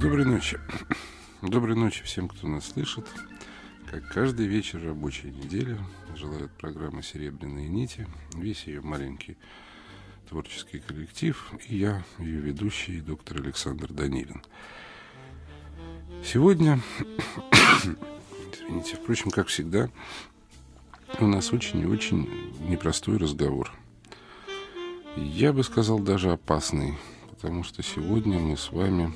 Доброй ночи. Доброй ночи всем, кто нас слышит. Как каждый вечер рабочей недели желает программа «Серебряные нити». Весь ее маленький творческий коллектив и я, ее ведущий, доктор Александр Данилин. Сегодня, извините, впрочем, как всегда, у нас очень и очень непростой разговор. Я бы сказал, даже опасный, потому что сегодня мы с вами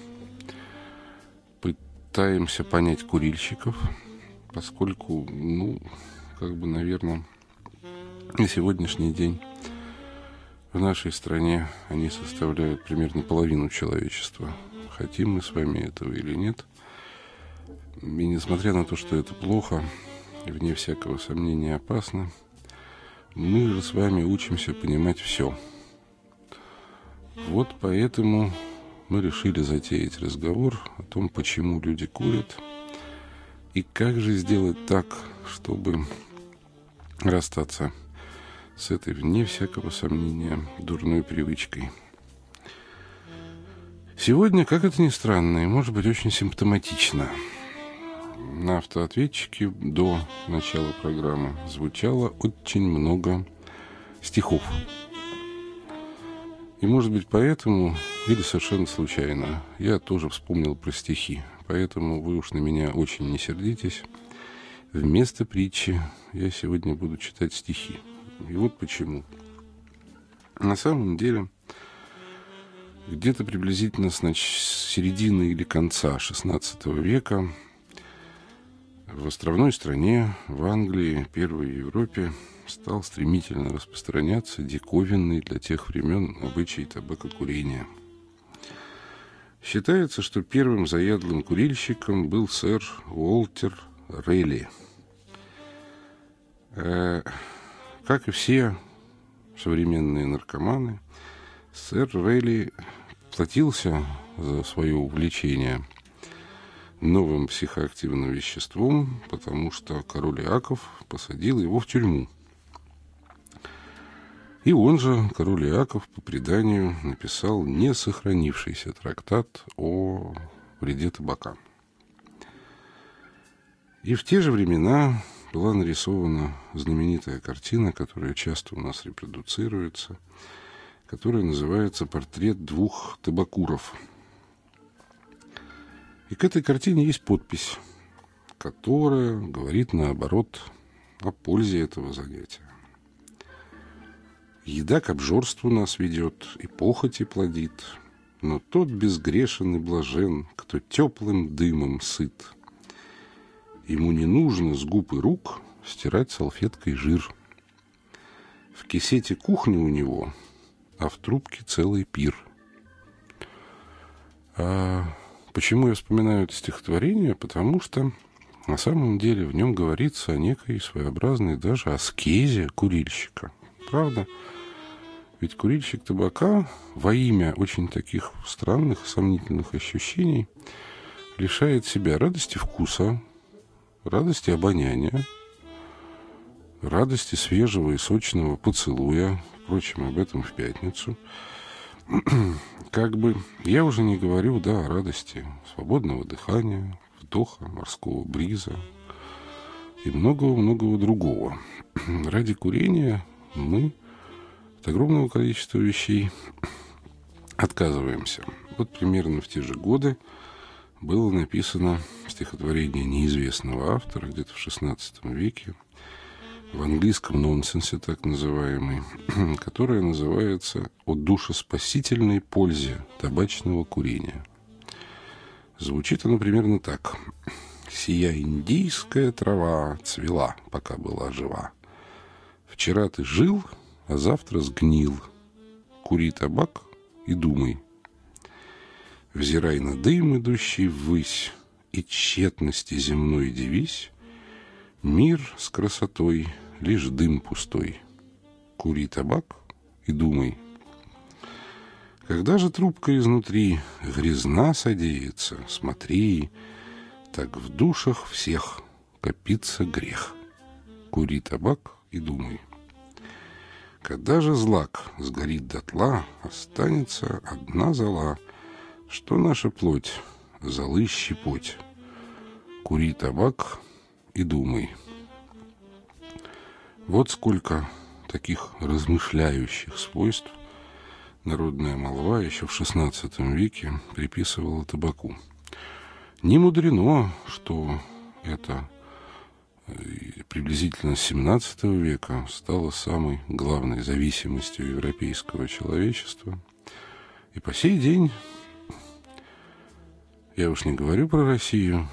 пытаемся понять курильщиков, поскольку, ну, как бы, наверное, на сегодняшний день в нашей стране они составляют примерно половину человечества. Хотим мы с вами этого или нет. И несмотря на то, что это плохо, вне всякого сомнения опасно, мы же с вами учимся понимать все. Вот поэтому мы решили затеять разговор о том, почему люди курят, и как же сделать так, чтобы расстаться с этой, вне всякого сомнения, дурной привычкой. Сегодня, как это ни странно, и может быть очень симптоматично, на автоответчике до начала программы звучало очень много стихов. И, может быть, поэтому, или совершенно случайно, я тоже вспомнил про стихи. Поэтому вы уж на меня очень не сердитесь. Вместо притчи я сегодня буду читать стихи. И вот почему. На самом деле, где-то приблизительно с середины или конца XVI века в островной стране, в Англии, первой Европе, стал стремительно распространяться диковинный для тех времен обычай табакокурения. Считается, что первым заядлым курильщиком был сэр Уолтер Рейли. Э, как и все современные наркоманы, сэр Рейли платился за свое увлечение новым психоактивным веществом, потому что король Иаков посадил его в тюрьму. И он же, король Иаков, по преданию, написал не сохранившийся трактат о вреде табака. И в те же времена была нарисована знаменитая картина, которая часто у нас репродуцируется, которая называется «Портрет двух табакуров». И к этой картине есть подпись, которая говорит наоборот о пользе этого занятия. Еда к обжорству нас ведет и похоти плодит, но тот безгрешен и блажен, кто теплым дымом сыт – Ему не нужно с губ и рук стирать салфеткой жир. В кисете кухни у него, а в трубке целый пир. А почему я вспоминаю это стихотворение? Потому что на самом деле в нем говорится о некой своеобразной даже аскезе курильщика. Правда? Ведь курильщик табака во имя очень таких странных, сомнительных ощущений лишает себя радости вкуса, радости обоняния, радости свежего и сочного поцелуя, впрочем, об этом в пятницу. Как бы я уже не говорю, да, о радости свободного дыхания, вдоха, морского бриза и многого-многого другого. Ради курения мы от огромного количества вещей отказываемся. Вот примерно в те же годы было написано стихотворение неизвестного автора где-то в XVI веке, в английском нонсенсе так называемый, которое называется «О душеспасительной пользе табачного курения». Звучит оно примерно так. «Сия индийская трава цвела, пока была жива. Вчера ты жил, а завтра сгнил. Кури табак и думай, Взирай на дым, идущий ввысь, И тщетности земной дивись, Мир с красотой — лишь дым пустой. Кури табак и думай. Когда же трубка изнутри грязна садеется, смотри, Так в душах всех копится грех. Кури табак и думай. Когда же злак сгорит дотла, Останется одна зола — что наша плоть золы щепоть. Кури табак и думай. Вот сколько таких размышляющих свойств народная молва еще в XVI веке приписывала табаку. Не мудрено, что это приблизительно с XVII века стало самой главной зависимостью европейского человечества. И по сей день, я уж не говорю про Россию,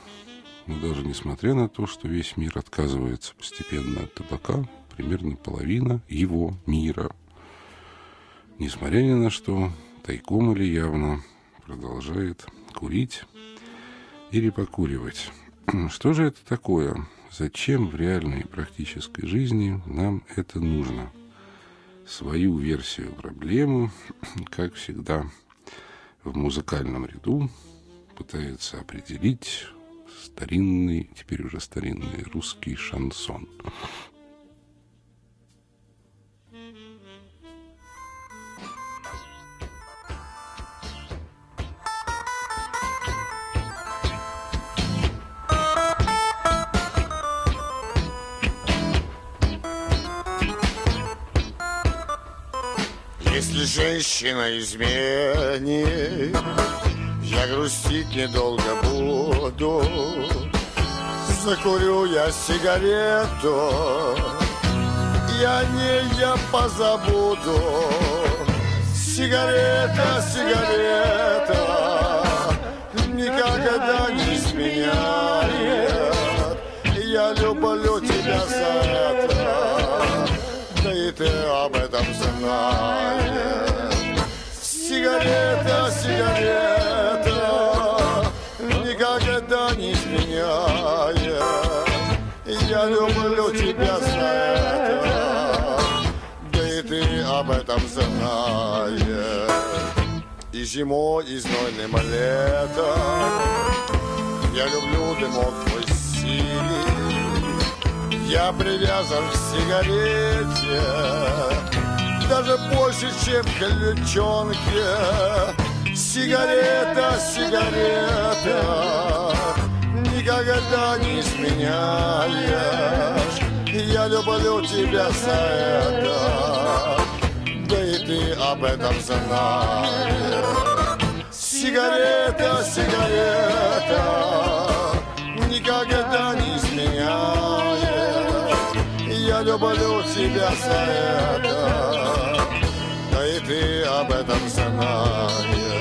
но даже несмотря на то, что весь мир отказывается постепенно от табака, примерно половина его мира, несмотря ни на что, тайком или явно продолжает курить или покуривать. Что же это такое? Зачем в реальной практической жизни нам это нужно? Свою версию проблемы, как всегда, в музыкальном ряду пытается определить старинный, теперь уже старинный русский шансон. Женщина изменит, я грустить недолго буду. Закурю я сигарету, я не я позабуду. Сигарета, сигарета, никогда не изменяет. Я люблю тебя за это, да и ты об этом знаешь. Этом знаешь. И зимой, и знойным летом Я люблю дымок твой синий. Я привязан к сигарете Даже больше, чем к лючонке Сигарета, сигарета Никогда не изменяешь. Я люблю тебя за это ты об этом знаешь. Сигарета, сигарета, никогда не изменяешь. Я люблю тебя за это, да и ты об этом знаешь.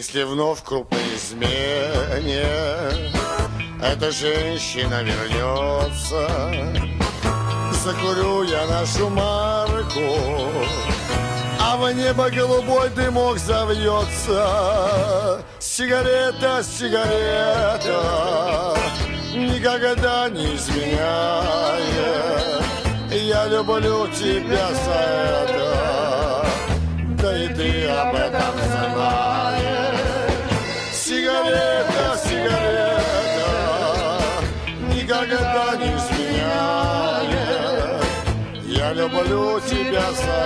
Если вновь крупной измене Эта женщина вернется. Закурю я нашу марку А в небо голубой дымок завьется. Сигарета, сигарета Никогда не изменяет. Я люблю тебя за это Да и ты об этом знаешь Сигарета, сигарета Никогда не изменяет Я люблю тебя за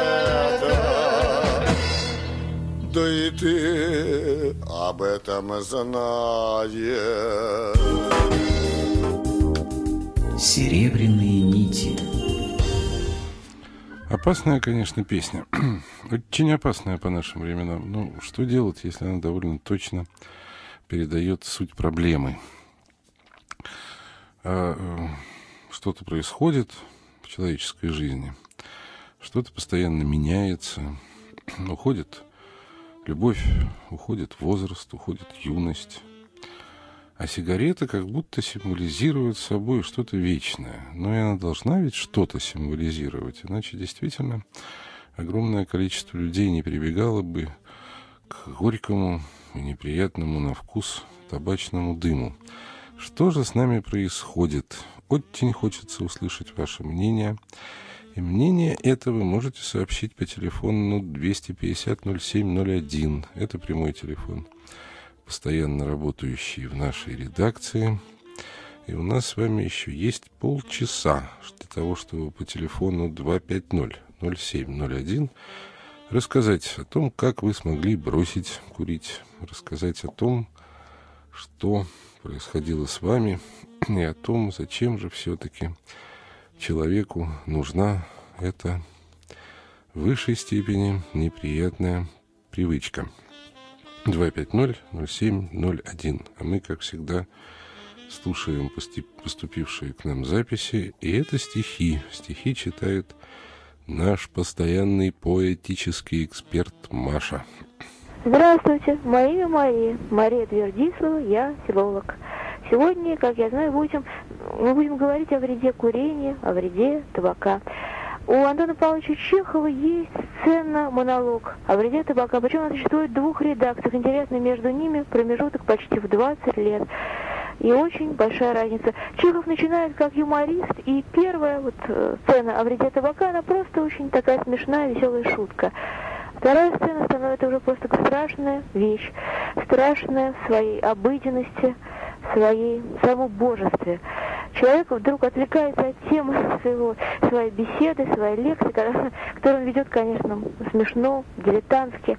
это Да и ты об этом знаешь Серебряные нити. Опасная, конечно, песня. Очень опасная по нашим временам. Ну, что делать, если она довольно точно передает суть проблемы? А, э, что-то происходит в человеческой жизни, что-то постоянно меняется, уходит Любовь уходит возраст, уходит юность. А сигарета как будто символизирует собой что-то вечное. Но и она должна ведь что-то символизировать. Иначе действительно огромное количество людей не прибегало бы к горькому и неприятному на вкус табачному дыму. Что же с нами происходит? Очень хочется услышать ваше мнение. И мнение это вы можете сообщить по телефону 250-07-01. Это прямой телефон, постоянно работающий в нашей редакции. И у нас с вами еще есть полчаса для того, чтобы по телефону 250-07-01 рассказать о том, как вы смогли бросить курить, рассказать о том, что происходило с вами, и о том, зачем же все-таки человеку нужна эта в высшей степени неприятная привычка. 250-07-01. А мы, как всегда, слушаем поступившие к нам записи. И это стихи. Стихи читает наш постоянный поэтический эксперт Маша. Здравствуйте, мое имя Мария. Мария Твердислава, я филолог. Сегодня, как я знаю, будем, мы будем говорить о вреде курения, о вреде табака. У Антона Павловича Чехова есть сцена монолог о вреде табака. Причем он существует в двух редакциях. Интересно, между ними промежуток почти в 20 лет. И очень большая разница. Чехов начинает как юморист, и первая вот э, сцена о вреде табака, она просто очень такая смешная, веселая шутка. Вторая сцена становится уже просто страшная вещь, страшная в своей обыденности, своей, своему божестве. Человек вдруг отвлекается от темы своего, своей беседы, своей лекции, которую он ведет, конечно, смешно, дилетантски.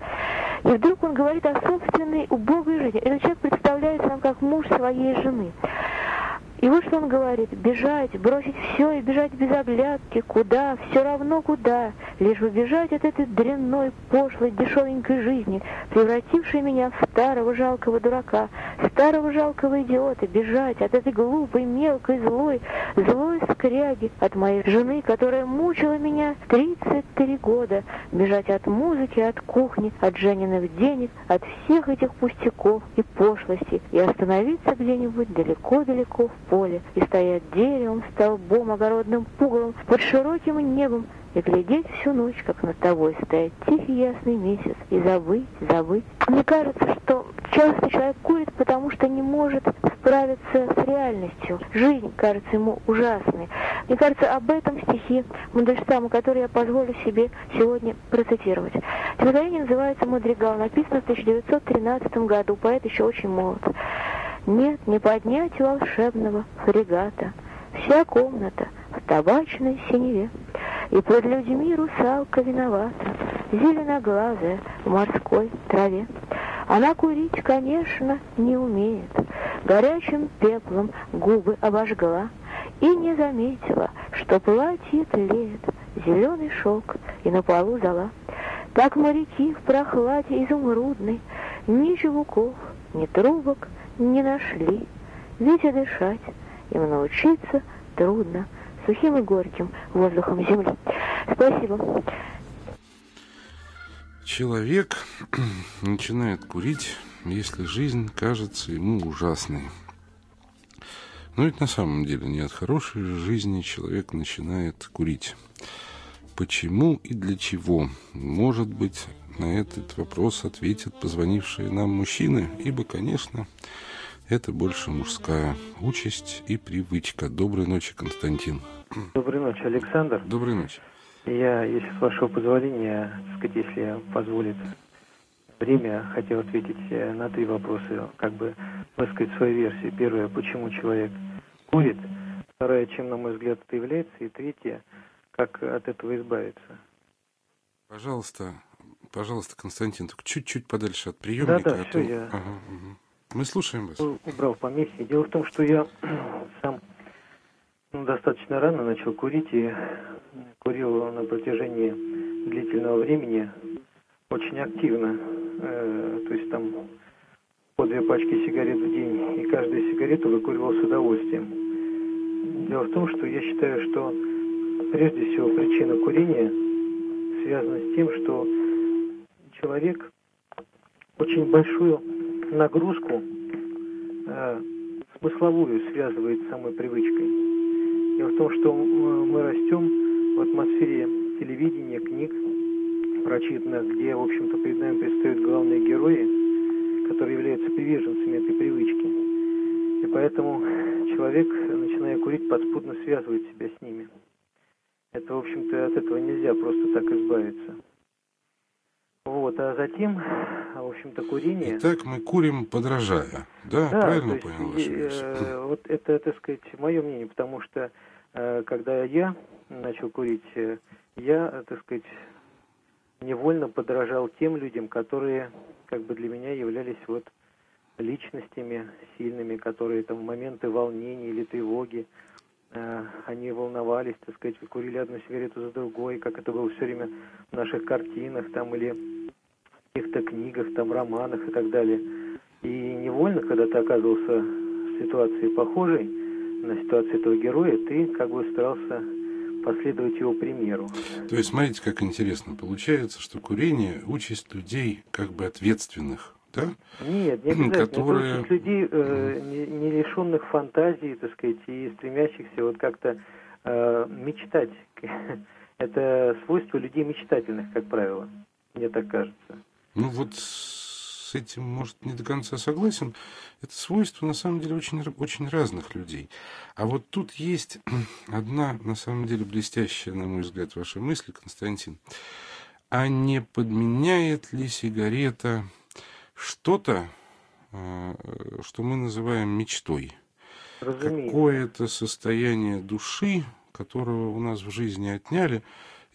И вдруг он говорит о собственной убогой жизни. Этот человек представляется нам как муж своей жены. И вот что он говорит, бежать, бросить все и бежать без оглядки, куда, все равно куда, лишь бы бежать от этой дрянной, пошлой, дешевенькой жизни, превратившей меня в старого жалкого дурака, старого жалкого идиота, бежать от этой глупой, мелкой, злой, злой скряги, от моей жены, которая мучила меня 33 года, бежать от музыки, от кухни, от Жениных денег, от всех этих пустяков и пошлостей, и остановиться где-нибудь далеко-далеко в поле и стоять деревом, столбом, огородным пугалом под широким небом и глядеть всю ночь, как над тобой стоит тихий ясный месяц, и забыть, забыть. Мне кажется, что часто человек курит, потому что не может справиться с реальностью. Жизнь кажется ему ужасной. Мне кажется, об этом стихи Мандельштама, который я позволю себе сегодня процитировать. Стихотворение называется «Мадригал», написано в 1913 году, поэт еще очень молод. Нет, не поднять волшебного фрегата. Вся комната в табачной синеве. И под людьми русалка виновата, Зеленоглазая в морской траве. Она курить, конечно, не умеет, Горячим пеплом губы обожгла И не заметила, что платье тлеет, Зеленый шелк и на полу зола. Так моряки в прохладе изумрудной Ни живуков, ни трубок, не нашли. Ведь и дышать им научиться трудно, сухим и горьким воздухом земли. Спасибо. Человек начинает курить, если жизнь кажется ему ужасной. Но ведь на самом деле не от хорошей жизни человек начинает курить. Почему и для чего? Может быть, на этот вопрос ответят позвонившие нам мужчины, ибо, конечно, это больше мужская участь и привычка. Доброй ночи, Константин. Доброй ночи, Александр. Доброй ночи. Я, если с вашего позволения, сказать, если позволит время, хотел ответить э, на три вопроса, как бы высказать свою версию. Первое, почему человек курит. Второе, чем, на мой взгляд, это является. И третье, как от этого избавиться. Пожалуйста, Пожалуйста, Константин, только чуть-чуть подальше от приемника. Да, да, а все, я... Ага, угу. Мы слушаем вас. Убрал помехи. Дело в том, что я сам ну, достаточно рано начал курить и курил на протяжении длительного времени очень активно. Э, то есть там по две пачки сигарет в день, и каждую сигарету выкуривал с удовольствием. Дело в том, что я считаю, что прежде всего причина курения связана с тем, что человек очень большую нагрузку э, смысловую связывает с самой привычкой. Дело в том, что мы растем в атмосфере телевидения, книг, прочитанных, где, в общем-то, перед нами предстают главные герои, которые являются приверженцами этой привычки. И поэтому человек, начиная курить, подспудно связывает себя с ними. Это, в общем-то, от этого нельзя просто так избавиться. Вот, а затем, в общем-то, курение... Итак, мы курим подражая, да? да Правильно есть, понял вашу э, Вот это, так сказать, мое мнение, потому что, э, когда я начал курить, э, я, так сказать, невольно подражал тем людям, которые, как бы для меня являлись вот личностями сильными, которые там в моменты волнения или тревоги, они волновались, так сказать, курили одну сигарету за другой, как это было все время в наших картинах там или каких-то книгах, там, романах и так далее. И невольно, когда ты оказывался в ситуации похожей на ситуацию этого героя, ты как бы старался последовать его примеру. То есть, смотрите, как интересно. Получается, что курение участь людей как бы ответственных, да? Нет, не обязательно. Которые... Это участь людей, э, не, не лишенных фантазии, так сказать, и стремящихся вот как-то э, мечтать. Это свойство людей мечтательных, как правило. Мне так кажется. Ну вот с этим, может, не до конца согласен. Это свойство, на самом деле, очень, очень разных людей. А вот тут есть одна, на самом деле, блестящая, на мой взгляд, ваша мысль, Константин. А не подменяет ли сигарета что-то, а, что мы называем мечтой? Какое-то состояние души, которого у нас в жизни отняли,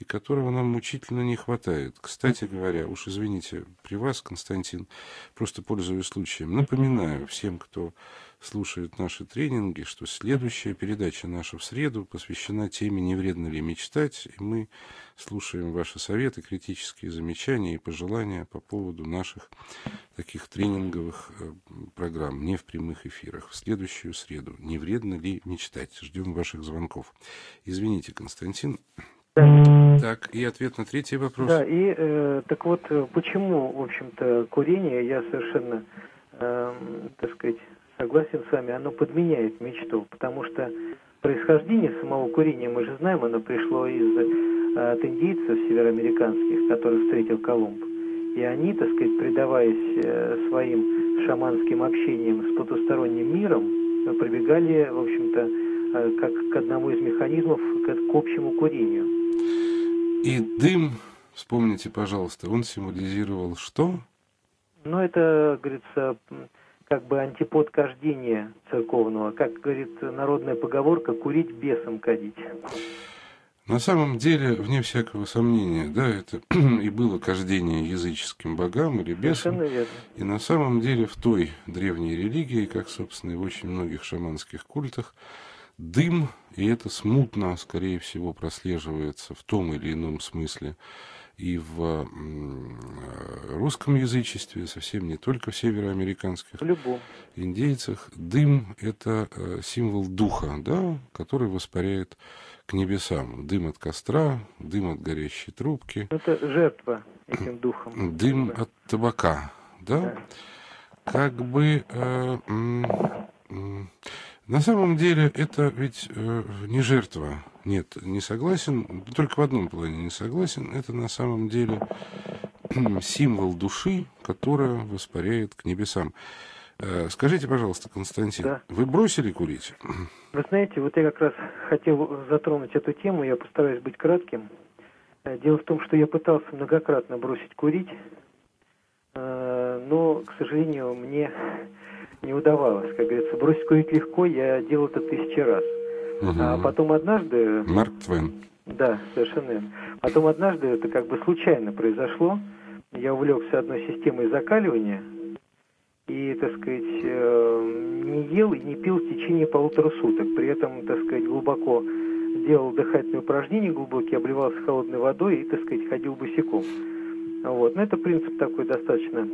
и которого нам мучительно не хватает. Кстати говоря, уж извините, при вас, Константин, просто пользуясь случаем, напоминаю всем, кто слушает наши тренинги, что следующая передача наша в среду посвящена теме «Не вредно ли мечтать?», и мы слушаем ваши советы, критические замечания и пожелания по поводу наших таких тренинговых э, программ, не в прямых эфирах. В следующую среду «Не вредно ли мечтать?». Ждем ваших звонков. Извините, Константин, да. Так, и ответ на третий вопрос. Да, и э, так вот, э, почему, в общем-то, курение, я совершенно, э, так сказать, согласен с вами, оно подменяет мечту, потому что происхождение самого курения, мы же знаем, оно пришло из э, от индейцев североамериканских, которых встретил Колумб. И они, так сказать, предаваясь э, своим шаманским общением с потусторонним миром, прибегали, в общем-то, э, как к одному из механизмов, к, к общему курению. И дым, вспомните, пожалуйста, он символизировал что? Ну, это, говорится, как бы антипод кождения церковного. Как говорит народная поговорка, курить бесом кадить. На самом деле, вне всякого сомнения, да, это и было кождение языческим богам или бесам. И на самом деле в той древней религии, как, собственно, и в очень многих шаманских культах, дым, и это смутно, скорее всего, прослеживается в том или ином смысле и в русском язычестве, совсем не только в североамериканских в индейцах. Дым – это э, символ духа, да, который воспаряет к небесам. Дым от костра, дым от горящей трубки. Это жертва этим духом. Дым от табака, да? да. Как бы... Э, э, на самом деле это ведь э, не жертва. Нет, не согласен. Только в одном плане не согласен. Это на самом деле символ души, которая воспаряет к небесам. Э, скажите, пожалуйста, Константин, да. вы бросили курить? Вы знаете, вот я как раз хотел затронуть эту тему, я постараюсь быть кратким. Э, дело в том, что я пытался многократно бросить курить, э, но, к сожалению, мне не удавалось. Как говорится, бросить курить легко, я делал это тысячи раз. Угу. А потом однажды... Марк Твен. Да, совершенно. Потом однажды это как бы случайно произошло. Я увлекся одной системой закаливания и, так сказать, э, не ел и не пил в течение полутора суток. При этом, так сказать, глубоко делал дыхательные упражнения глубокие, обливался холодной водой и, так сказать, ходил босиком. Вот. Но это принцип такой достаточно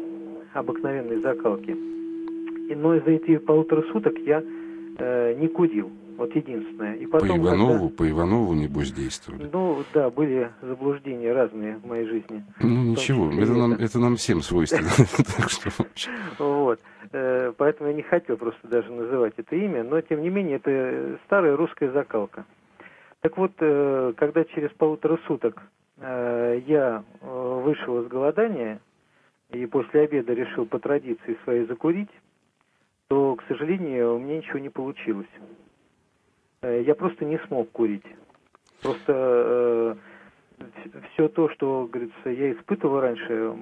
обыкновенной закалки но за эти полутора суток я э, не курил. Вот единственное. И По потом, Иванову, когда- по Иванову, небось, действовали. Ну, да, были заблуждения разные в моей жизни. Ну, ничего, числе это нам, это. это нам всем свойственно. Так что Вот. Э, Поэтому я не хотел просто даже называть это имя, но тем не менее это старая русская закалка. Так вот, э, когда через полутора суток э, я вышел из голодания и после обеда решил по традиции своей закурить, то, к сожалению, у меня ничего не получилось. Э, Я просто не смог курить. Просто все то, что, говорится, я испытывал раньше,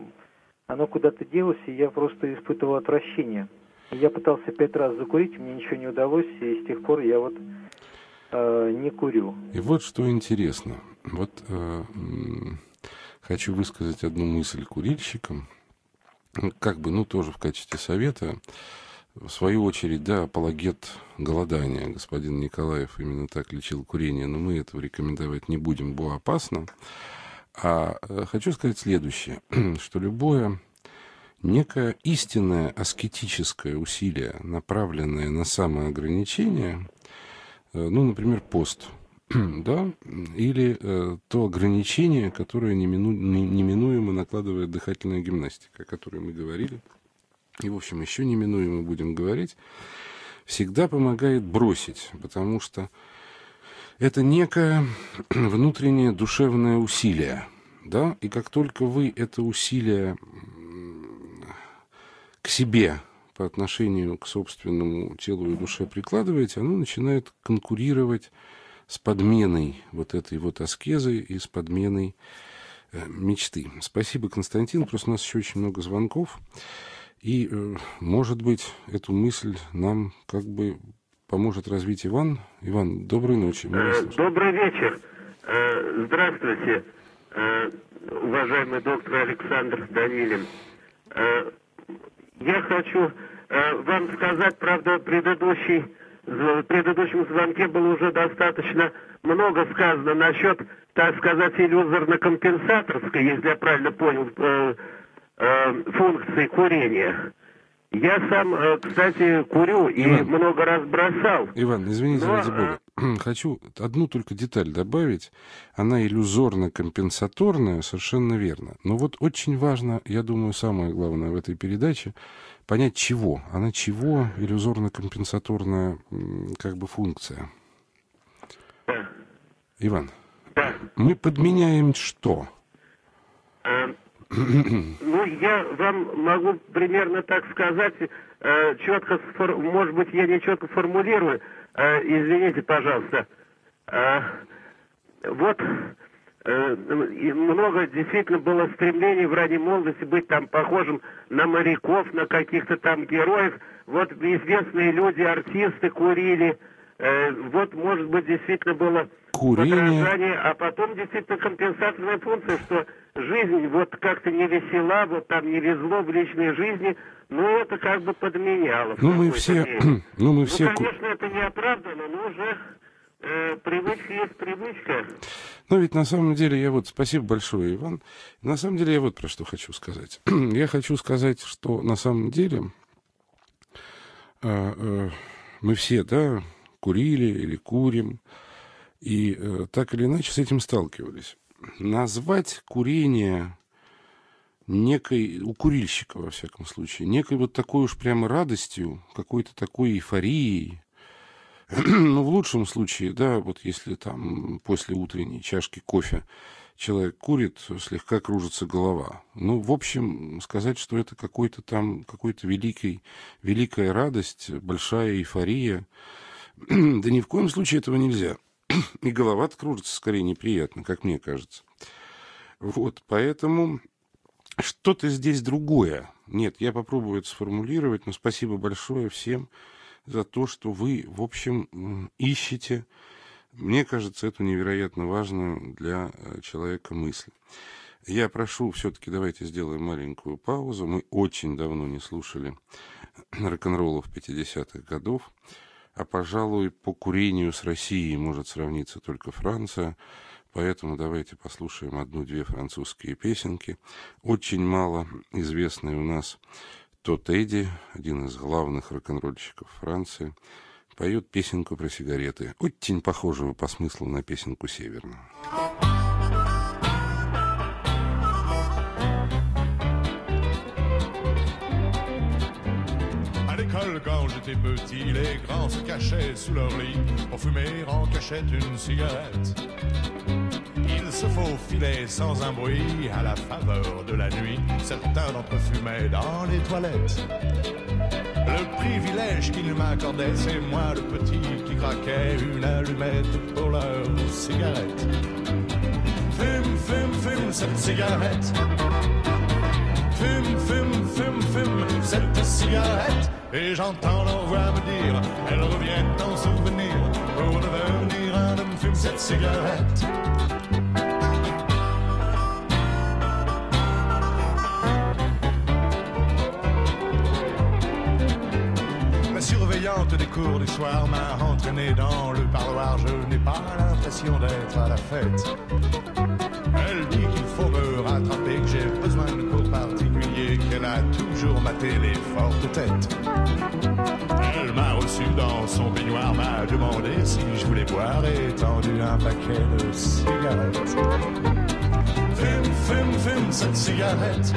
оно куда-то делось, и я просто испытывал отвращение. Я пытался пять раз закурить, мне ничего не удалось, и с тех пор я вот э, не курю. И вот что интересно. Вот э, хочу высказать одну мысль курильщикам, как бы, ну, тоже в качестве совета. В свою очередь, да, апологет голодания. Господин Николаев именно так лечил курение, но мы этого рекомендовать не будем, бо опасно. А э, хочу сказать следующее, что любое некое истинное аскетическое усилие, направленное на самоограничение, э, ну, например, пост, да, или э, то ограничение, которое немину- не- неминуемо накладывает дыхательная гимнастика, о которой мы говорили, и, в общем, еще неминуемо будем говорить, всегда помогает бросить, потому что это некое внутреннее душевное усилие, да, и как только вы это усилие к себе по отношению к собственному телу и душе прикладываете, оно начинает конкурировать с подменой вот этой вот аскезы и с подменой э, мечты. Спасибо, Константин. Просто у нас еще очень много звонков. И, э, может быть, эту мысль нам как бы поможет развить Иван. Иван, доброй ночи. Э. Добрый вечер. Э, Здравствуйте, уважаемый доктор Александр Данилин. Я хочу вам сказать, правда, предыдущий, в предыдущем звонке было уже достаточно много сказано насчет, так сказать, иллюзорно-компенсаторской, если я правильно понял, э, функции курения. Я сам, э, кстати, курю и Иван. много раз бросал. Иван, извините, Ну, ради а- бога. Хочу одну только деталь добавить. Она иллюзорно-компенсаторная, совершенно верно. Но вот очень важно, я думаю, самое главное в этой передаче, понять чего. Она чего иллюзорно-компенсаторная как бы функция. Иван, мы подменяем что? Ну, я вам могу примерно так сказать, э, четко, сфор- может быть, я не четко формулирую, Э, извините, пожалуйста. Э, Вот э, много действительно было стремлений в ранней молодости быть там похожим на моряков, на каких-то там героев. Вот известные люди, артисты курили. Э, Вот, может быть, действительно было Курение. а потом действительно компенсаторная функция, что жизнь вот как-то не весела, вот там не везло в личной жизни, но это как бы подменяло. Ну, мы все, ну, мы Ну, все, ку- конечно, это не оправдано, но уже э, привычка есть привычка. Ну, ведь на самом деле я вот... Спасибо большое, Иван. На самом деле я вот про что хочу сказать. я хочу сказать, что на самом деле э, э, мы все, да, курили или курим, и э, так или иначе с этим сталкивались. Назвать курение некой, у курильщика, во всяком случае, некой вот такой уж прямо радостью, какой-то такой эйфорией, ну, в лучшем случае, да, вот если там после утренней чашки кофе человек курит, слегка кружится голова. Ну, в общем, сказать, что это какой-то там, какой-то великий, великая радость, большая эйфория, да ни в коем случае этого нельзя. И голова кружится скорее неприятно, как мне кажется. Вот, поэтому что-то здесь другое. Нет, я попробую это сформулировать, но спасибо большое всем за то, что вы, в общем, ищете, мне кажется, эту невероятно важную для э, человека мысль. Я прошу, все-таки давайте сделаем маленькую паузу. Мы очень давно не слушали рок-н-роллов 50-х годов, а, пожалуй, по курению с Россией может сравниться только Франция. Поэтому давайте послушаем одну-две французские песенки. Очень мало известный у нас Тот Эдди, один из главных рок-н-ролльщиков Франции. поет песенку про сигареты, очень похожую по смыслу на песенку Северную. Quand j'étais petit, les grands se cachaient sous leur lit pour fumer en cachette une cigarette. Ils se faufilaient sans un bruit à la faveur de la nuit. Certains d'entre fumaient dans les toilettes. Le privilège qu'ils m'accordaient, c'est moi le petit qui craquait une allumette pour leur cigarette. Fume, fume, fume cette cigarette. Fume, fume, fume, fume cette cigarette. Et j'entends leur voix me dire, elles reviennent en souvenir pour devenir un homme fume cette cigarette. Des cours du soir m'a entraîné dans le parloir, je n'ai pas l'impression d'être à la fête. Elle dit qu'il faut me rattraper, que j'ai besoin de cours qu'elle a toujours maté les fortes têtes. Elle m'a reçu dans son baignoire, m'a demandé si je voulais boire et tendu un paquet de cigarettes. Fume, fume, fume cette cigarette.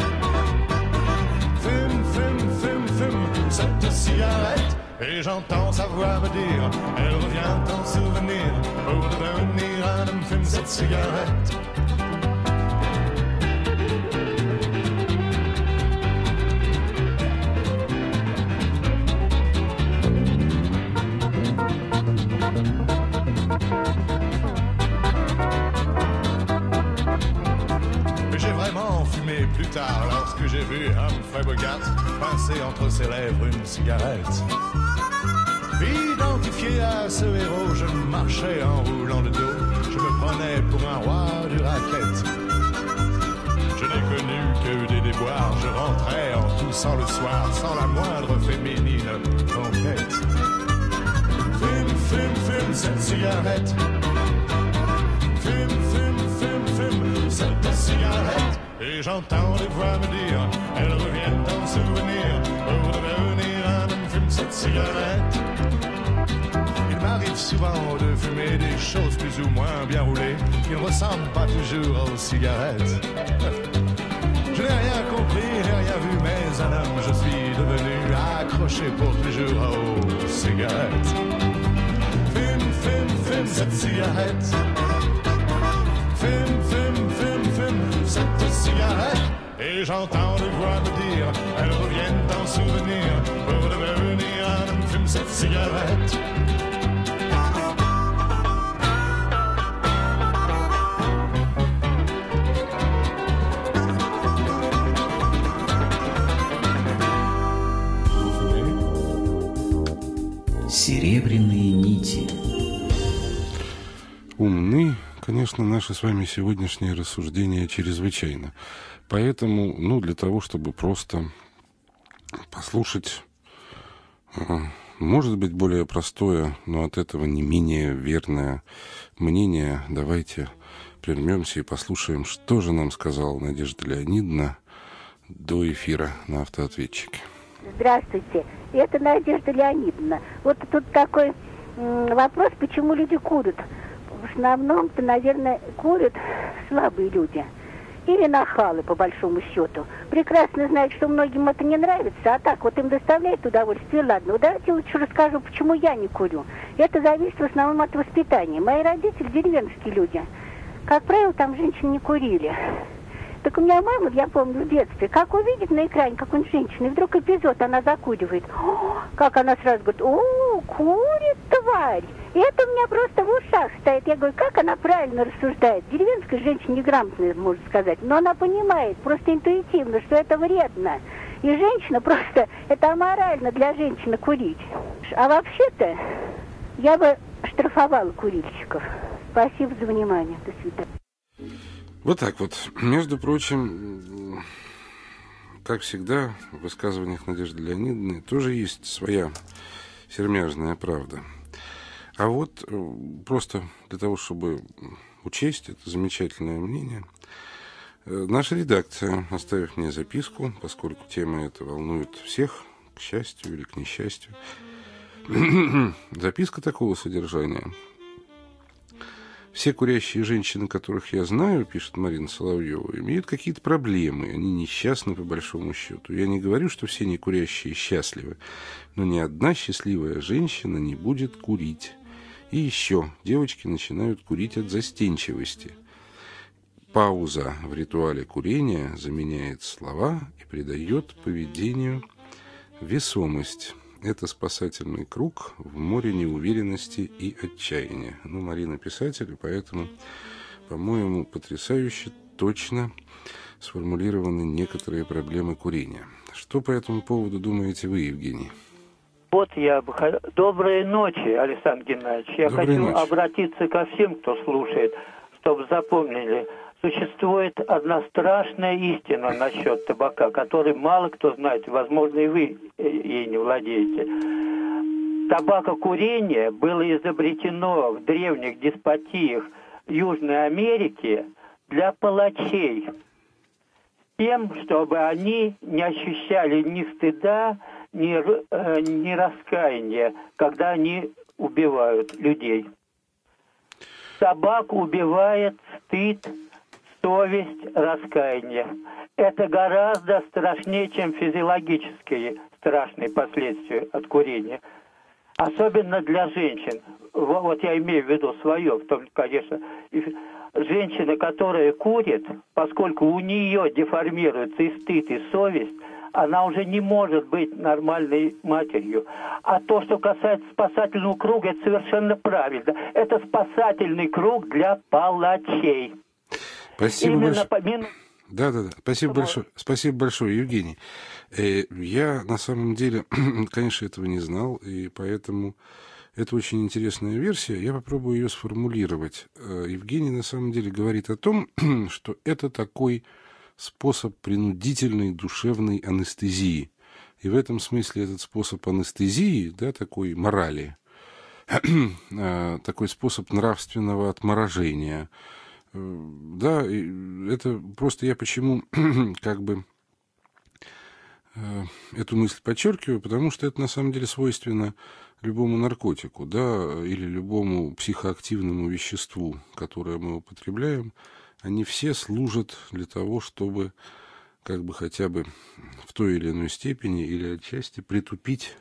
Fume, fume, fume, fume cette cigarette. Et j'entends sa voix me dire, elle revient en souvenir pour devenir un homme fume cette cigarette. Cigarette. Identifié à ce héros, je marchais en roulant le dos. Je me prenais pour un roi du racket. Je n'ai connu que des déboires. Je rentrais en toussant le soir sans la moindre féminine conquête. Fume, fume, fume cette cigarette. Fume, fume, fume, fume cette cigarette. Et j'entends les voix me dire, elles reviennent en souvenir Il m'arrive souvent de fumer des choses plus ou moins bien roulées qui ne ressemblent pas toujours aux cigarettes. Je n'ai rien compris, n'ai rien vu, mais un homme je suis devenu accroché pour toujours aux cigarettes. Fume, fume, fume cette cigarette. Fume, fume, fume, fume cette cigarette. Et j'entends des voix me dire, elles reviennent en souvenir pour devenir un homme fume cette cigarette. Серебряные нити. Умны, конечно, наши с вами сегодняшние рассуждения чрезвычайно. Поэтому, ну, для того, чтобы просто послушать, э, может быть, более простое, но от этого не менее верное мнение, давайте прервемся и послушаем, что же нам сказала Надежда Леонидовна до эфира на автоответчике. Здравствуйте, это Надежда Леонидовна. Вот тут такой вопрос, почему люди курят. В основном-то, наверное, курят слабые люди. Или нахалы, по большому счету. Прекрасно знают, что многим это не нравится, а так вот им доставляет удовольствие. Ладно, вот давайте лучше расскажу, почему я не курю. Это зависит в основном от воспитания. Мои родители деревенские люди. Как правило, там женщины не курили. Так у меня мама, я помню, в детстве, как увидит на экране какую-нибудь женщину, и вдруг эпизод, она закуривает. О, как она сразу говорит, о, курит тварь. И это у меня просто в ушах стоит. Я говорю, как она правильно рассуждает. Деревенская женщина неграмотная, можно сказать. Но она понимает просто интуитивно, что это вредно. И женщина просто, это аморально для женщины курить. А вообще-то я бы штрафовала курильщиков. Спасибо за внимание. До свидания. Вот так вот. Между прочим, как всегда, в высказываниях Надежды Леонидовны тоже есть своя сермяжная правда. А вот э, просто для того, чтобы учесть это замечательное мнение, э, наша редакция, оставив мне записку, поскольку тема эта волнует всех, к счастью или к несчастью, Записка такого содержания. Все курящие женщины, которых я знаю, пишет Марина Соловьева, имеют какие-то проблемы. Они несчастны по большому счету. Я не говорю, что все некурящие счастливы, но ни одна счастливая женщина не будет курить. И еще девочки начинают курить от застенчивости. Пауза в ритуале курения заменяет слова и придает поведению весомость. Это спасательный круг в море неуверенности и отчаяния. Ну, Марина писатель, и поэтому, по-моему, потрясающе точно сформулированы некоторые проблемы курения. Что по этому поводу думаете вы, Евгений? Вот я бы Доброй ночи, Александр Геннадьевич. Я Доброй хочу ночи. обратиться ко всем, кто слушает, чтобы запомнили – существует одна страшная истина насчет табака, которой мало кто знает, возможно, и вы ей не владеете. Табакокурение было изобретено в древних деспотиях Южной Америки для палачей, тем, чтобы они не ощущали ни стыда, ни, э, ни раскаяния, когда они убивают людей. Табак убивает стыд, совесть, раскаяние. Это гораздо страшнее, чем физиологические страшные последствия от курения. Особенно для женщин. Вот я имею в виду свое, в том, конечно. Женщина, которая курит, поскольку у нее деформируется и стыд, и совесть, она уже не может быть нормальной матерью. А то, что касается спасательного круга, это совершенно правильно. Это спасательный круг для палачей. Спасибо Именно большое. Помимо... Да, да, да. Спасибо вот. большое. Спасибо большое, Евгений. Э, я на самом деле, конечно, этого не знал, и поэтому это очень интересная версия. Я попробую ее сформулировать. Э, Евгений на самом деле говорит о том, что это такой способ принудительной душевной анестезии. И в этом смысле этот способ анестезии, да, такой морали, э, такой способ нравственного отморожения – да, это просто я почему как бы э, эту мысль подчеркиваю, потому что это на самом деле свойственно любому наркотику, да, или любому психоактивному веществу, которое мы употребляем, они все служат для того, чтобы как бы хотя бы в той или иной степени или отчасти притупить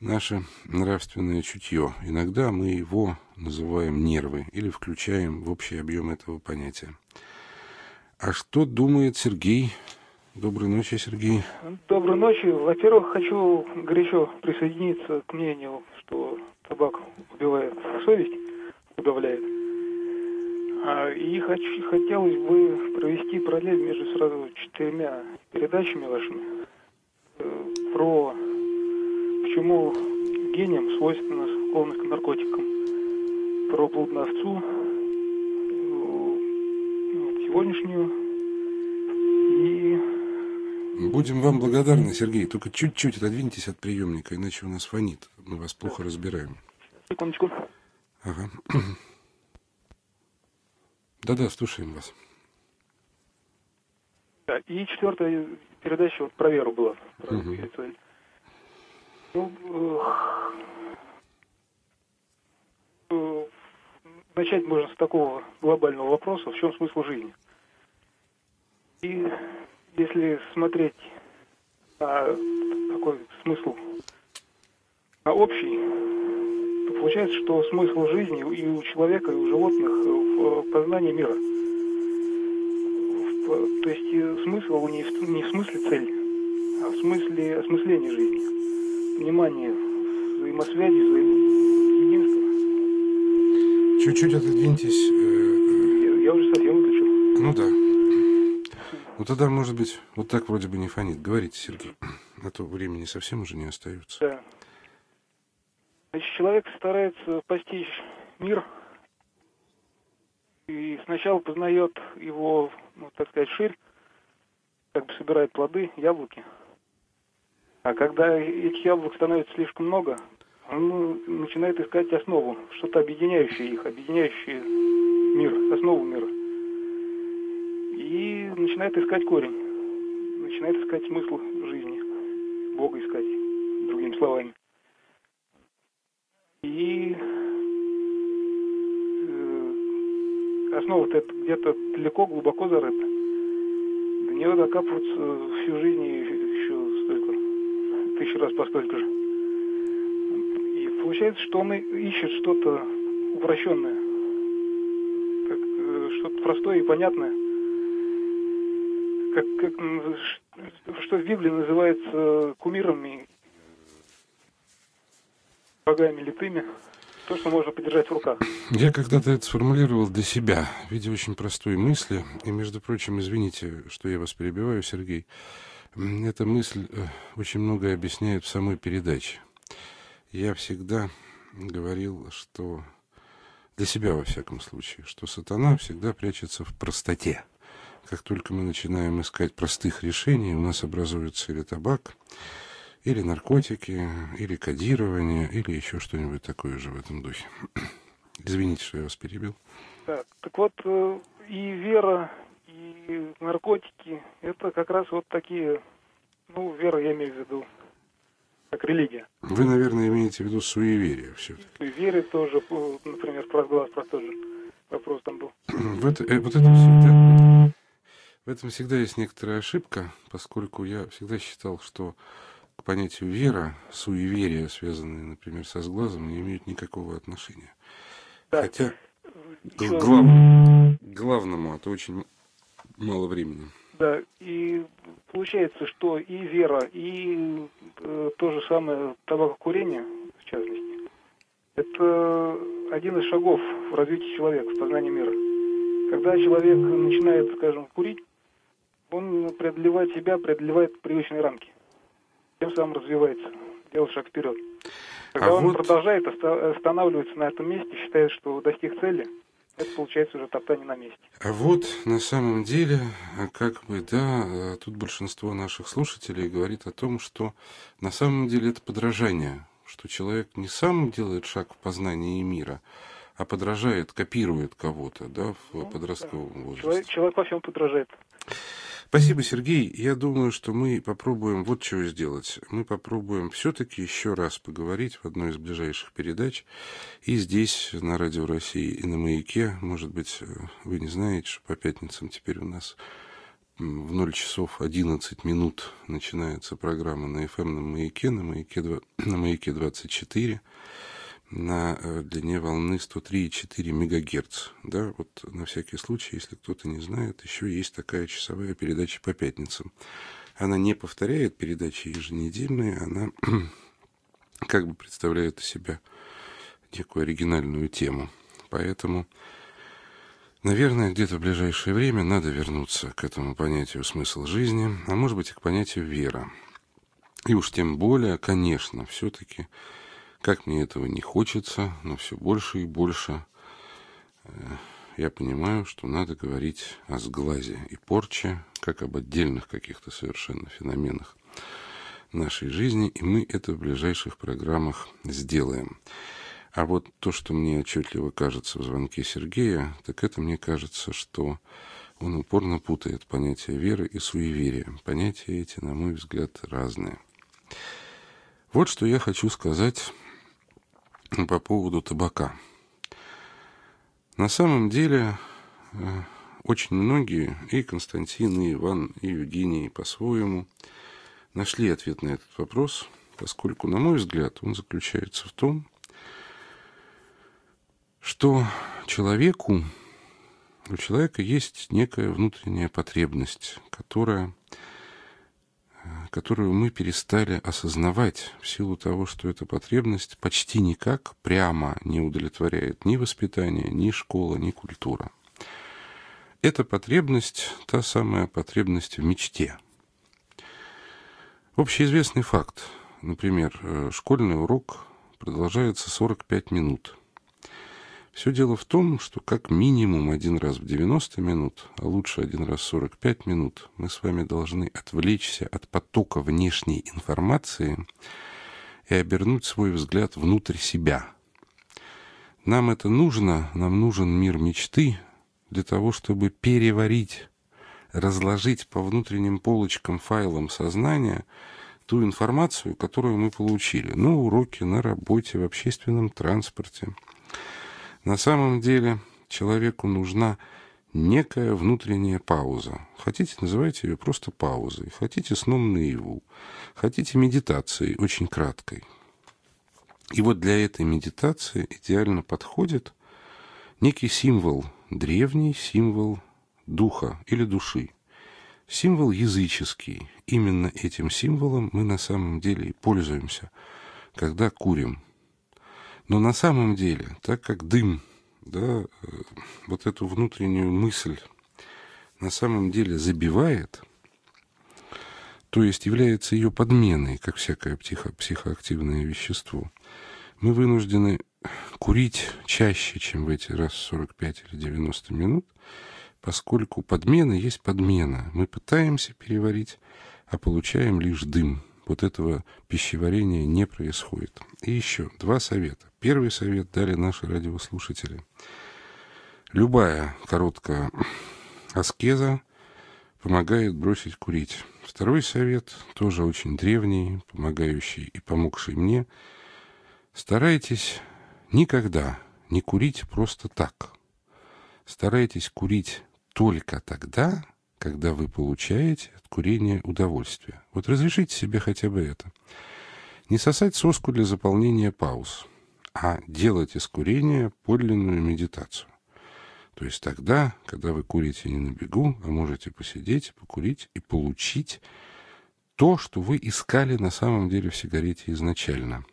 наше нравственное чутье. Иногда мы его называем нервы или включаем в общий объем этого понятия. А что думает Сергей? Доброй ночи, Сергей. Доброй ночи. Во-первых, хочу горячо присоединиться к мнению, что табак убивает совесть, удавляет. А, и хочу, хотелось бы провести параллель между сразу четырьмя передачами вашими э, про почему гениям свойственна склонность к наркотикам. Про блудновцу, э, сегодняшнюю и... Будем вам благодарны, Сергей. Только чуть-чуть отодвиньтесь от приемника, иначе у нас фонит. Мы вас плохо разбираем. Секундочку. Ага. Да-да, слушаем вас. Да, и четвертая передача вот про веру была. Про угу. Начать можно с такого глобального вопроса, в чем смысл жизни. И если смотреть на такой смысл, на общий, то получается, что смысл жизни и у человека, и у животных в познании мира. То есть смысл не в, не в смысле цель, а в смысле осмысления жизни внимание, взаимосвязи, взаимоединства. Чуть-чуть отодвиньтесь. Э, я, я уже совсем выключил. Ну да. Ну тогда, может быть, вот так вроде бы не фонит. Говорите, Сергей. А то времени совсем уже не остается. Да. Значит, человек старается постичь мир и сначала познает его, ну, так сказать, ширь, как бы собирает плоды, яблоки – а когда этих яблок становится слишком много, он начинает искать основу, что-то объединяющее их, объединяющее мир, основу мира. И начинает искать корень, начинает искать смысл жизни, Бога искать, другими словами. И э, основа-то где-то далеко, глубоко зарыта. До нее докапываться всю жизнь и тысячу раз по столько же. И получается, что он ищет что-то упрощенное, э, что-то простое и понятное, как, как, что в Библии называется кумирами, богами литыми, то, что можно подержать в руках. Я когда-то это сформулировал для себя в виде очень простой мысли. И, между прочим, извините, что я вас перебиваю, Сергей. Эта мысль э, очень многое объясняет в самой передаче. Я всегда говорил, что для себя, во всяком случае, что сатана всегда прячется в простоте. Как только мы начинаем искать простых решений, у нас образуется или табак, или наркотики, или кодирование, или еще что-нибудь такое же в этом духе. Извините, что я вас перебил. Так, так вот, э, и вера, и наркотики, это как раз вот такие, ну, вера я имею в виду, как религия. Вы, наверное, имеете в виду суеверие все И вере тоже, э, например, про глаз, про тот же вопрос там был. В это, э, вот это всегда, в этом всегда есть некоторая ошибка, поскольку я всегда считал, что к понятию вера, суеверия, связанные, например, со сглазом, не имеют никакого отношения. Хотя к Ещё- глав- главному это очень мало времени. Да, и получается, что и вера, и э, то же самое табакокурение, в частности, это один из шагов в развитии человека, в познании мира. Когда человек начинает, скажем, курить, он преодолевает себя, преодолевает привычные рамки. Тем самым развивается, делает шаг вперед. Когда А он вот- продолжает, оста- останавливается на этом месте, считает, что достиг цели, это получается уже топтание на месте. А вот на самом деле, как бы, да, тут большинство наших слушателей говорит о том, что на самом деле это подражание, что человек не сам делает шаг в познании мира, а подражает, копирует кого-то, да, в подростковом возрасте. Человек, человек во всем подражает. Спасибо, Сергей. Я думаю, что мы попробуем вот чего сделать. Мы попробуем все-таки еще раз поговорить в одной из ближайших передач. И здесь, на Радио России, и на «Маяке». Может быть, э, вы не знаете, что по пятницам теперь у нас в 0 часов 11 минут начинается программа на FM на «Маяке», на «Маяке», на «Маяке 24» на э, длине волны 103,4 мегагерц. Да, вот на всякий случай, если кто-то не знает, еще есть такая часовая передача по пятницам. Она не повторяет передачи еженедельные, она как бы представляет из себя некую оригинальную тему. Поэтому, наверное, где-то в ближайшее время надо вернуться к этому понятию смысл жизни, а может быть и к понятию вера. И уж тем более, конечно, все-таки как мне этого не хочется, но все больше и больше э, я понимаю, что надо говорить о сглазе и порче, как об отдельных каких-то совершенно феноменах нашей жизни, и мы это в ближайших программах сделаем. А вот то, что мне отчетливо кажется в звонке Сергея, так это мне кажется, что он упорно путает понятия веры и суеверия. Понятия эти, на мой взгляд, разные. Вот что я хочу сказать по поводу табака. На самом деле, э, очень многие, и Константин, и Иван, и Евгений по-своему, нашли ответ на этот вопрос, поскольку, на мой взгляд, он заключается в том, что человеку, у человека есть некая внутренняя потребность, которая которую мы перестали осознавать в силу того, что эта потребность почти никак прямо не удовлетворяет ни воспитание, ни школа, ни культура. Эта потребность – та самая потребность в мечте. Общеизвестный факт. Например, э, школьный урок продолжается 45 минут. Все дело в том, что как минимум один раз в 90 минут, а лучше один раз в 45 минут, мы с вами должны отвлечься от потока внешней информации и обернуть свой взгляд внутрь себя. Нам это нужно, нам нужен мир мечты для того, чтобы переварить, разложить по внутренним полочкам, файлам сознания ту информацию, которую мы получили на уроке, на работе, в общественном транспорте. На самом деле человеку нужна некая внутренняя пауза. Хотите, называйте ее просто паузой. Хотите сном наяву. Хотите медитацией, очень краткой. И вот для этой медитации идеально подходит некий символ, древний символ духа или души. Символ языческий. Именно этим символом мы на самом деле и пользуемся, когда курим. Но на самом деле, так как дым да, э, вот эту внутреннюю мысль на самом деле забивает, то есть является ее подменой, как всякое психо психоактивное вещество, мы вынуждены курить чаще, чем в эти раз 45 или 90 минут, поскольку подмена есть подмена. Мы пытаемся переварить, а получаем лишь дым. Вот этого пищеварения не происходит. И еще два совета. Первый совет дали наши радиослушатели. Любая короткая аскеза помогает бросить курить. Второй совет, тоже очень древний, помогающий и помогший мне. Старайтесь никогда не курить просто так. Старайтесь курить только тогда, когда вы получаете от курения удовольствие. Вот разрешите себе хотя бы это. Не сосать соску для заполнения пауз – а делать из курения подлинную медитацию. То есть тогда, когда вы курите не на бегу, а можете посидеть, покурить и получить то, что вы искали на самом деле в сигарете изначально.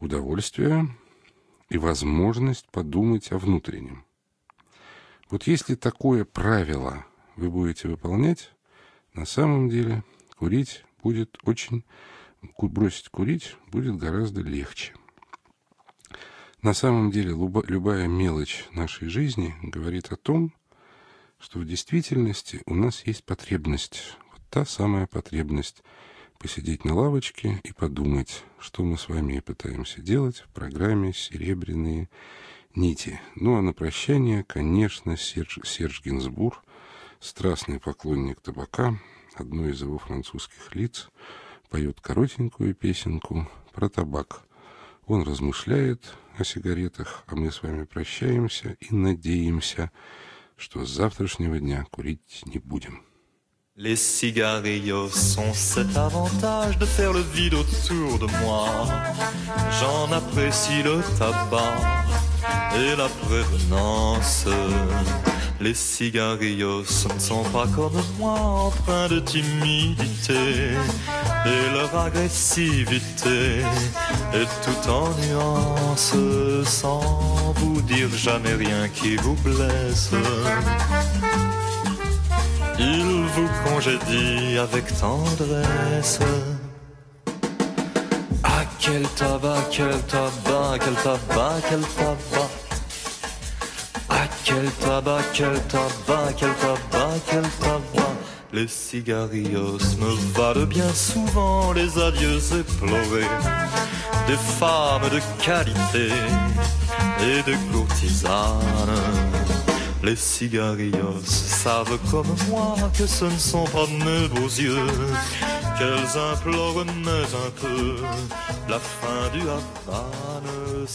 Удовольствие и возможность подумать о внутреннем. Вот если такое правило вы будете выполнять, на самом деле курить будет очень... Бросить курить будет гораздо легче. На самом деле любая мелочь нашей жизни говорит о том, что в действительности у нас есть потребность, вот та самая потребность посидеть на лавочке и подумать, что мы с вами пытаемся делать в программе «Серебряные нити». Ну а на прощание, конечно, Серж, Серж Гинзбур, страстный поклонник табака, одно из его французских лиц, поет коротенькую песенку про табак. Он размышляет, о сигаретах, а мы с вами прощаемся и надеемся, что с завтрашнего дня курить не будем. Les cigarillos ont cet avantage de faire le vide autour de moi. J'en apprécie le tabac et la prévenance. Les cigarillos ne sont pas comme moi empreints de timidité et leur agressivité est tout en nuances sans vous dire jamais rien qui vous blesse. Il vous congédie avec tendresse. Ah quel tabac, quel tabac, quel tabac, quel tabac. Quel tabac, quel tabac, quel tabac, quel tabac. Les cigarillos me valent bien souvent les adieux éplorés des femmes de qualité et de courtisanes. Les cigarillos savent comme moi que ce ne sont pas mes beaux yeux qu'elles implorent mais un peu la fin du Havane